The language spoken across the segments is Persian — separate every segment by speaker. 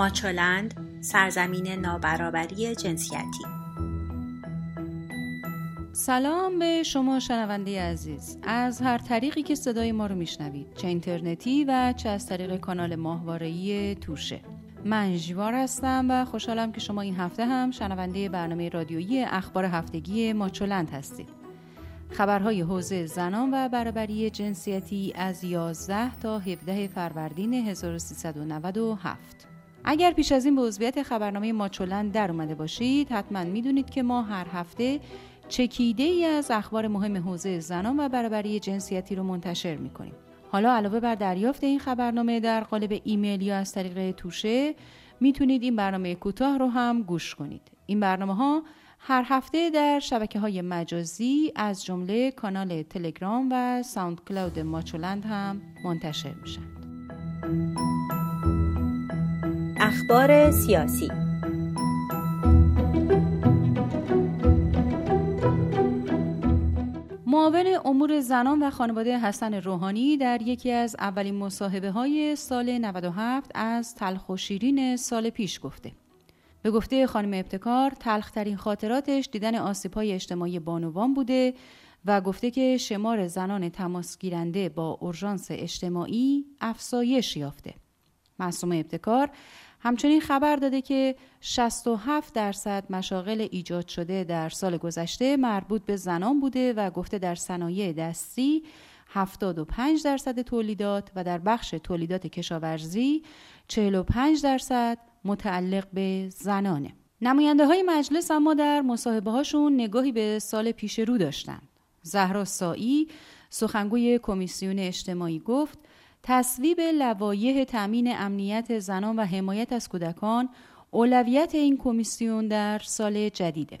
Speaker 1: ماچولند سرزمین نابرابری جنسیتی.
Speaker 2: سلام به شما شنونده عزیز. از هر طریقی که صدای ما رو میشنوید چه اینترنتی و چه از طریق کانال ماهواره‌ای توشه. من جیوار هستم و خوشحالم که شما این هفته هم شنونده برنامه رادیویی اخبار هفتگی ماچولند هستید. خبرهای حوزه زنان و برابری جنسیتی از 11 تا 17 فروردین 1397 اگر پیش از این به عضویت خبرنامه ماچولند در اومده باشید حتما می‌دونید که ما هر هفته چکیده ای از اخبار مهم حوزه زنان و برابری جنسیتی رو منتشر می‌کنیم. حالا علاوه بر دریافت این خبرنامه در قالب ایمیل یا از طریق توشه می‌تونید این برنامه کوتاه رو هم گوش کنید. این برنامه ها هر هفته در شبکه های مجازی از جمله کانال تلگرام و ساوند کلاود ماچولند هم منتشر میشن.
Speaker 1: اخبار سیاسی
Speaker 2: معاون امور زنان و خانواده حسن روحانی در یکی از اولین مصاحبه های سال 97 از تلخ و شیرین سال پیش گفته به گفته خانم ابتکار تلخترین خاطراتش دیدن آسیب های اجتماعی بانوان بوده و گفته که شمار زنان تماس گیرنده با اورژانس اجتماعی افزایش یافته. معصوم ابتکار همچنین خبر داده که 67 درصد مشاغل ایجاد شده در سال گذشته مربوط به زنان بوده و گفته در صنایع دستی 75 درصد تولیدات و در بخش تولیدات کشاورزی 45 درصد متعلق به زنانه. نماینده های مجلس اما در مصاحبه هاشون نگاهی به سال پیش رو داشتند. زهرا سایی سخنگوی کمیسیون اجتماعی گفت تصویب لوایح تأمین امنیت زنان و حمایت از کودکان اولویت این کمیسیون در سال جدیده.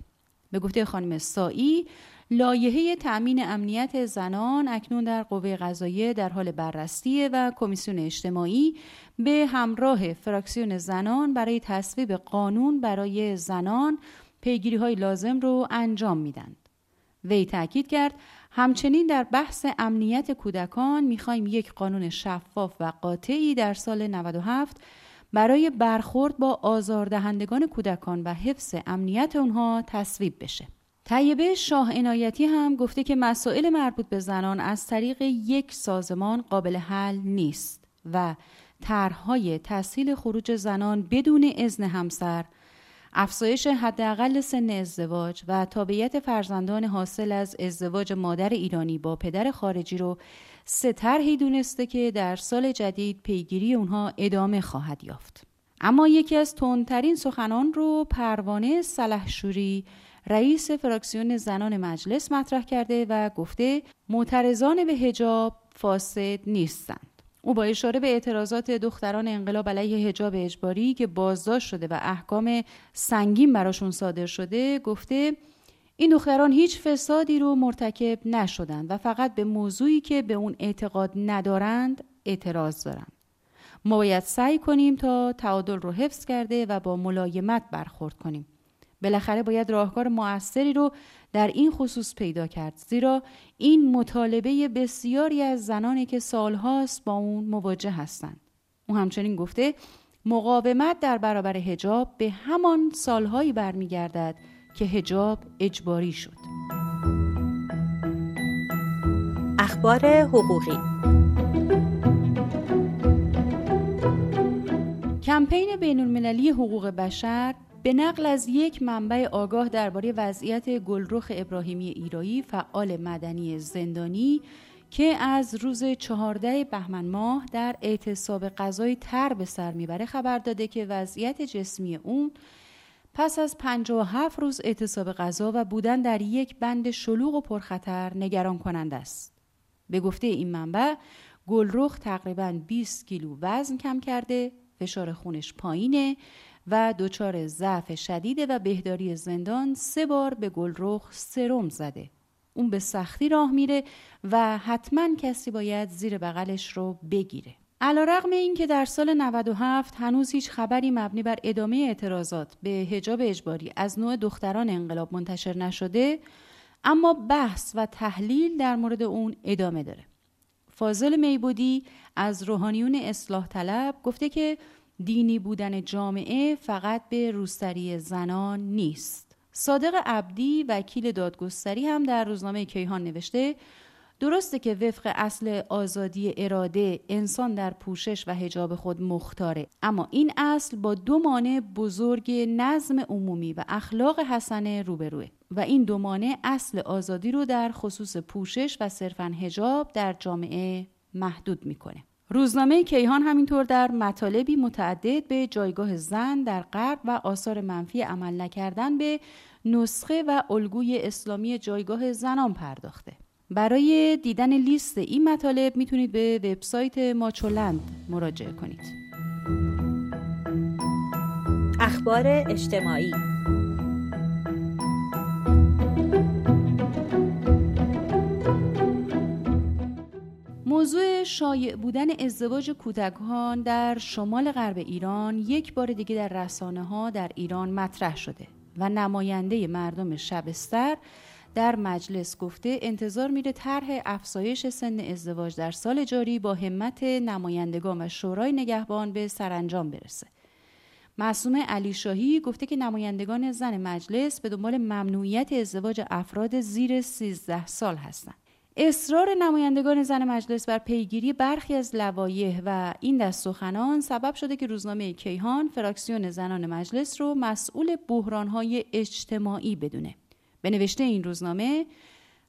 Speaker 2: به گفته خانم سایی لایحه تأمین امنیت زنان اکنون در قوه قضاییه در حال بررسیه و کمیسیون اجتماعی به همراه فراکسیون زنان برای تصویب قانون برای زنان پیگیری های لازم رو انجام میدند. وی تاکید کرد همچنین در بحث امنیت کودکان می‌خوایم یک قانون شفاف و قاطعی در سال 97 برای برخورد با آزاردهندگان کودکان و حفظ امنیت اونها تصویب بشه. طیبه شاه عنایتی هم گفته که مسائل مربوط به زنان از طریق یک سازمان قابل حل نیست و طرحهای تسهیل خروج زنان بدون اذن همسر افزایش حداقل سن ازدواج و تابعیت فرزندان حاصل از ازدواج مادر ایرانی با پدر خارجی رو سه طرحی دونسته که در سال جدید پیگیری اونها ادامه خواهد یافت. اما یکی از تندترین سخنان رو پروانه سلحشوری رئیس فراکسیون زنان مجلس مطرح کرده و گفته معترضان به هجاب فاسد نیستند. او با اشاره به اعتراضات دختران انقلاب علیه حجاب اجباری که بازداشت شده و احکام سنگین براشون صادر شده گفته این دختران هیچ فسادی رو مرتکب نشدند و فقط به موضوعی که به اون اعتقاد ندارند اعتراض دارند. ما باید سعی کنیم تا تعادل رو حفظ کرده و با ملایمت برخورد کنیم. بالاخره باید راهکار موثری رو در این خصوص پیدا کرد. زیرا این مطالبه بسیاری از زنانی که سالهاست با اون مواجه هستند. او همچنین گفته مقاومت در برابر هجاب به همان سالهایی برمیگردد که هجاب اجباری شد.
Speaker 1: اخبار حقوقی
Speaker 2: کمپین بین المللی حقوق بشر به نقل از یک منبع آگاه درباره وضعیت گلرخ ابراهیمی ایرایی فعال مدنی زندانی که از روز 14 بهمن ماه در اعتصاب غذای تر به سر می‌بره خبر داده که وضعیت جسمی اون پس از 57 روز اعتصاب غذا و بودن در یک بند شلوغ و پرخطر نگران کننده است. به گفته این منبع گلرخ تقریبا 20 کیلو وزن کم کرده، فشار خونش پایینه و دچار ضعف شدیده و بهداری زندان سه بار به گلرخ سرم زده. اون به سختی راه میره و حتما کسی باید زیر بغلش رو بگیره. علا رقم این که در سال 97 هنوز هیچ خبری مبنی بر ادامه اعتراضات به هجاب اجباری از نوع دختران انقلاب منتشر نشده اما بحث و تحلیل در مورد اون ادامه داره. فاضل میبودی از روحانیون اصلاح طلب گفته که دینی بودن جامعه فقط به روستری زنان نیست. صادق عبدی وکیل دادگستری هم در روزنامه کیهان نوشته درسته که وفق اصل آزادی اراده انسان در پوشش و هجاب خود مختاره اما این اصل با دو مانع بزرگ نظم عمومی و اخلاق حسنه روبروه و این دو مانع اصل آزادی رو در خصوص پوشش و صرفا هجاب در جامعه محدود می‌کنه روزنامه کیهان همینطور در مطالبی متعدد به جایگاه زن در غرب و آثار منفی عمل نکردن به نسخه و الگوی اسلامی جایگاه زنان پرداخته. برای دیدن لیست این مطالب می‌تونید به وبسایت ماچولند مراجعه کنید.
Speaker 1: اخبار اجتماعی
Speaker 2: موضوع شایع بودن ازدواج کودکان در شمال غرب ایران یک بار دیگه در رسانه ها در ایران مطرح شده و نماینده مردم شبستر در مجلس گفته انتظار میره طرح افزایش سن ازدواج در سال جاری با همت نمایندگان و شورای نگهبان به سرانجام برسه. معصوم علی شاهی گفته که نمایندگان زن مجلس به دنبال ممنوعیت ازدواج افراد زیر 13 سال هستند. اصرار نمایندگان زن مجلس بر پیگیری برخی از لوایح و این دست سخنان سبب شده که روزنامه کیهان فراکسیون زنان مجلس رو مسئول بحرانهای اجتماعی بدونه. به نوشته این روزنامه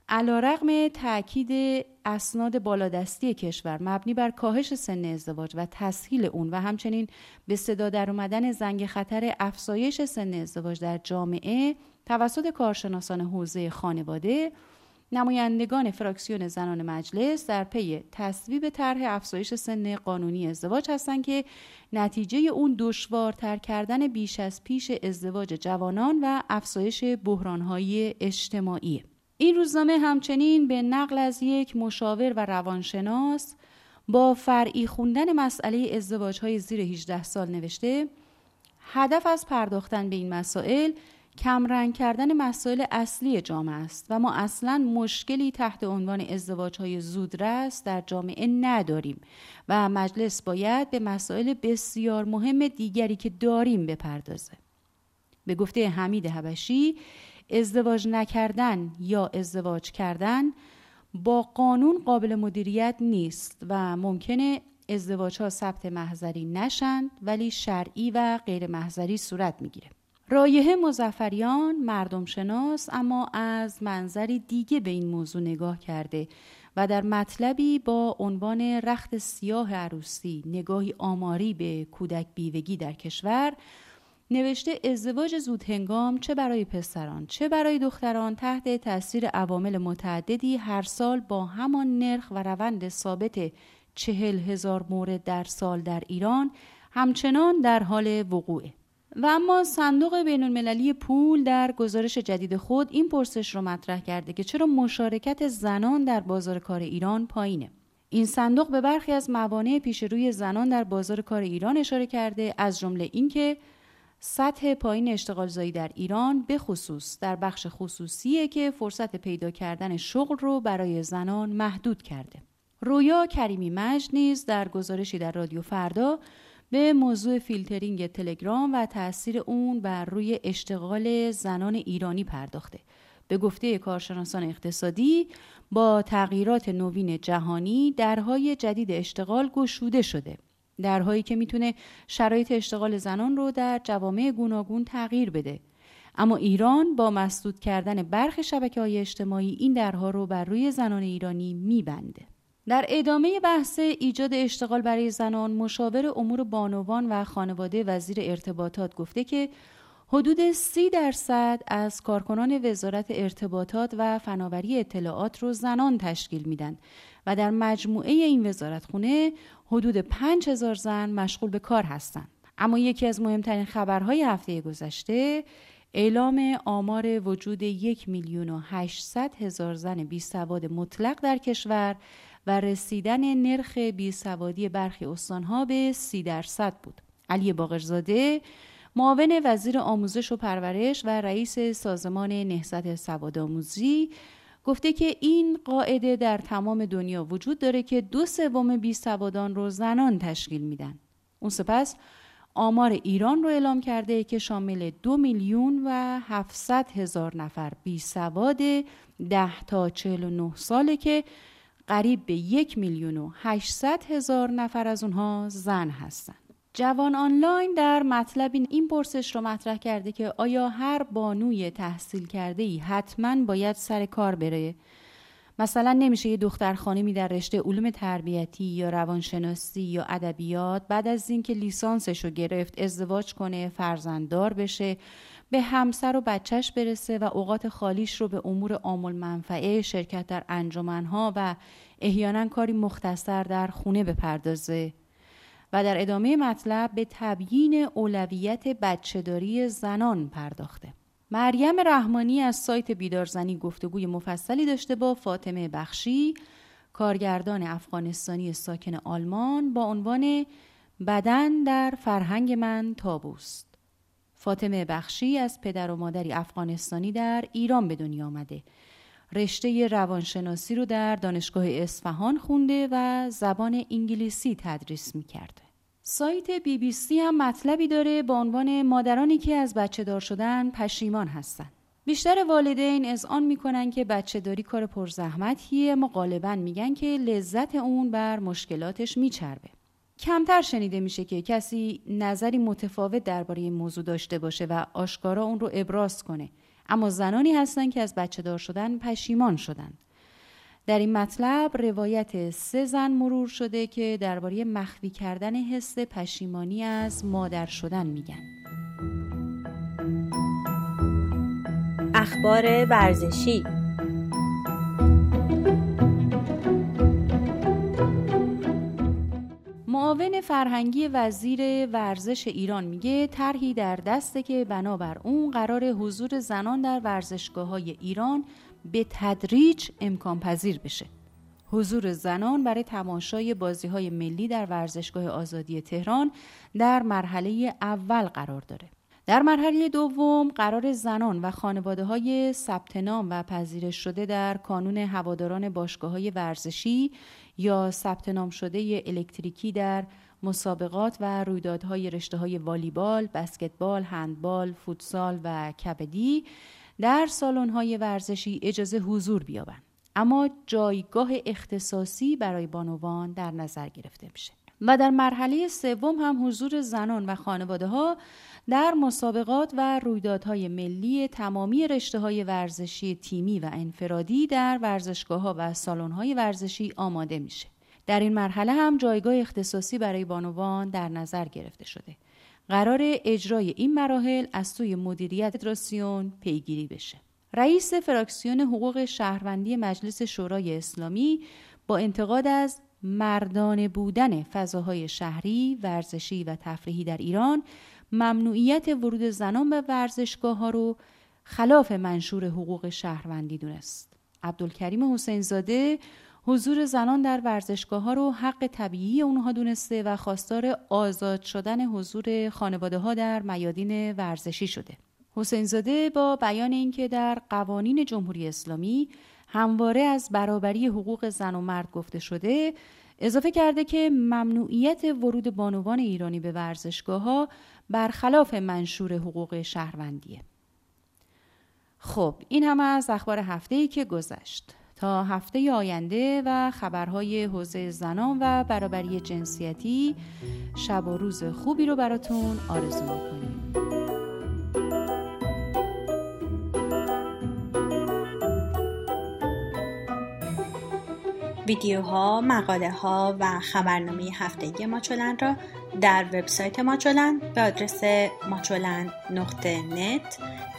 Speaker 2: علا رقم تاکید اسناد بالادستی کشور مبنی بر کاهش سن ازدواج و تسهیل اون و همچنین به صدا در اومدن زنگ خطر افزایش سن ازدواج در جامعه توسط کارشناسان حوزه خانواده نمایندگان فراکسیون زنان مجلس در پی تصویب طرح افزایش سن قانونی ازدواج هستند که نتیجه اون دشوارتر کردن بیش از پیش ازدواج جوانان و افزایش بحرانهای اجتماعی. این روزنامه همچنین به نقل از یک مشاور و روانشناس با فرعی خوندن مسئله ازدواج های زیر 18 سال نوشته هدف از پرداختن به این مسائل کمرنگ کردن مسائل اصلی جامعه است و ما اصلا مشکلی تحت عنوان ازدواج های زودرس در جامعه نداریم و مجلس باید به مسائل بسیار مهم دیگری که داریم بپردازه. به گفته حمید حبشی ازدواج نکردن یا ازدواج کردن با قانون قابل مدیریت نیست و ممکنه ازدواج ها ثبت محضری نشند ولی شرعی و غیر محضری صورت می‌گیره. رایه مزفریان مردم شناس اما از منظری دیگه به این موضوع نگاه کرده و در مطلبی با عنوان رخت سیاه عروسی نگاهی آماری به کودک بیوگی در کشور نوشته ازدواج زود هنگام چه برای پسران چه برای دختران تحت تاثیر عوامل متعددی هر سال با همان نرخ و روند ثابت چهل هزار مورد در سال در ایران همچنان در حال وقوعه. و اما صندوق بین المللی پول در گزارش جدید خود این پرسش رو مطرح کرده که چرا مشارکت زنان در بازار کار ایران پایینه این صندوق به برخی از موانع پیش روی زنان در بازار کار ایران اشاره کرده از جمله اینکه سطح پایین اشتغال زایی در ایران به خصوص در بخش خصوصیه که فرصت پیدا کردن شغل رو برای زنان محدود کرده. رویا کریمی مجد نیز در گزارشی در رادیو فردا به موضوع فیلترینگ تلگرام و تاثیر اون بر روی اشتغال زنان ایرانی پرداخته. به گفته کارشناسان اقتصادی با تغییرات نوین جهانی درهای جدید اشتغال گشوده شده. درهایی که می‌تونه شرایط اشتغال زنان رو در جوامع گوناگون تغییر بده. اما ایران با مسدود کردن برخی شبکه های اجتماعی این درها رو بر روی زنان ایرانی میبنده. در ادامه بحث ایجاد اشتغال برای زنان مشاور امور بانوان و خانواده وزیر ارتباطات گفته که حدود سی درصد از کارکنان وزارت ارتباطات و فناوری اطلاعات رو زنان تشکیل میدن و در مجموعه این وزارت خونه حدود پنج هزار زن مشغول به کار هستند. اما یکی از مهمترین خبرهای هفته گذشته اعلام آمار وجود یک میلیون و هشتصد هزار زن بی سواد مطلق در کشور و رسیدن نرخ بیسوادی برخی استانها به سی درصد بود. علی باقرزاده معاون وزیر آموزش و پرورش و رئیس سازمان نهضت سواد آموزی گفته که این قاعده در تمام دنیا وجود داره که دو سوم بی سوادان رو زنان تشکیل میدن. اون سپس آمار ایران رو اعلام کرده که شامل دو میلیون و هفتصد هزار نفر بی سواد ده تا چهل و نه ساله که قریب به یک میلیون و هشتصد هزار نفر از اونها زن هستند. جوان آنلاین در مطلب این پرسش رو مطرح کرده که آیا هر بانوی تحصیل کرده ای حتما باید سر کار بره مثلا نمیشه یه دختر خانمی در رشته علوم تربیتی یا روانشناسی یا ادبیات بعد از اینکه لیسانسش رو گرفت ازدواج کنه فرزنددار بشه به همسر و بچهش برسه و اوقات خالیش رو به امور عامل منفعه شرکت در انجمنها و احیانا کاری مختصر در خونه بپردازه. و در ادامه مطلب به تبیین اولویت بچهداری زنان پرداخته. مریم رحمانی از سایت بیدارزنی گفتگوی مفصلی داشته با فاطمه بخشی کارگردان افغانستانی ساکن آلمان با عنوان بدن در فرهنگ من تابوست. فاطمه بخشی از پدر و مادری افغانستانی در ایران به دنیا آمده رشته روانشناسی رو در دانشگاه اصفهان خونده و زبان انگلیسی تدریس می کرده. سایت بی بی سی هم مطلبی داره با عنوان مادرانی که از بچه دار شدن پشیمان هستن. بیشتر والدین از آن می‌کنن که بچه داری کار پرزحمتیه اما غالبا میگن که لذت اون بر مشکلاتش میچربه. کمتر شنیده میشه که کسی نظری متفاوت درباره این موضوع داشته باشه و آشکارا اون رو ابراز کنه. اما زنانی هستن که از بچه دار شدن پشیمان شدن. در این مطلب روایت سه زن مرور شده که درباره مخفی کردن حس پشیمانی از مادر شدن میگن.
Speaker 1: اخبار ورزشی
Speaker 2: معاون فرهنگی وزیر ورزش ایران میگه طرحی در دسته که بنابر اون قرار حضور زنان در ورزشگاه های ایران به تدریج امکان پذیر بشه. حضور زنان برای تماشای بازی های ملی در ورزشگاه آزادی تهران در مرحله اول قرار داره. در مرحله دوم قرار زنان و خانواده های ثبت نام و پذیرش شده در کانون هواداران باشگاه های ورزشی یا ثبت نام شده الکتریکی در مسابقات و رویدادهای رشته های والیبال، بسکتبال، هندبال، فوتسال و کبدی در های ورزشی اجازه حضور بیابند. اما جایگاه اختصاصی برای بانوان در نظر گرفته میشه. و در مرحله سوم هم حضور زنان و خانواده ها در مسابقات و رویدادهای ملی تمامی رشته های ورزشی تیمی و انفرادی در ورزشگاه ها و سالن های ورزشی آماده میشه. در این مرحله هم جایگاه اختصاصی برای بانوان در نظر گرفته شده. قرار اجرای این مراحل از سوی مدیریت فدراسیون پیگیری بشه. رئیس فراکسیون حقوق شهروندی مجلس شورای اسلامی با انتقاد از مردانه بودن فضاهای شهری، ورزشی و تفریحی در ایران ممنوعیت ورود زنان به ورزشگاه ها رو خلاف منشور حقوق شهروندی دونست. عبدالکریم حسین زاده حضور زنان در ورزشگاه ها رو حق طبیعی اونها دونسته و خواستار آزاد شدن حضور خانواده ها در میادین ورزشی شده. حسین زاده با بیان اینکه در قوانین جمهوری اسلامی همواره از برابری حقوق زن و مرد گفته شده اضافه کرده که ممنوعیت ورود بانوان ایرانی به ورزشگاه ها برخلاف منشور حقوق شهروندیه. خب این همه از اخبار هفته ای که گذشت. تا هفته آینده و خبرهای حوزه زنان و برابری جنسیتی شب و روز خوبی رو براتون آرزو می‌کنیم.
Speaker 1: ویدیوها، مقاله ها و خبرنامه هفتگی ماچولن را در وبسایت ماچولن به آدرس ماچولن نقطه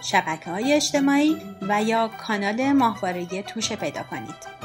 Speaker 1: شبکه های اجتماعی و یا کانال ماهواره توشه پیدا کنید.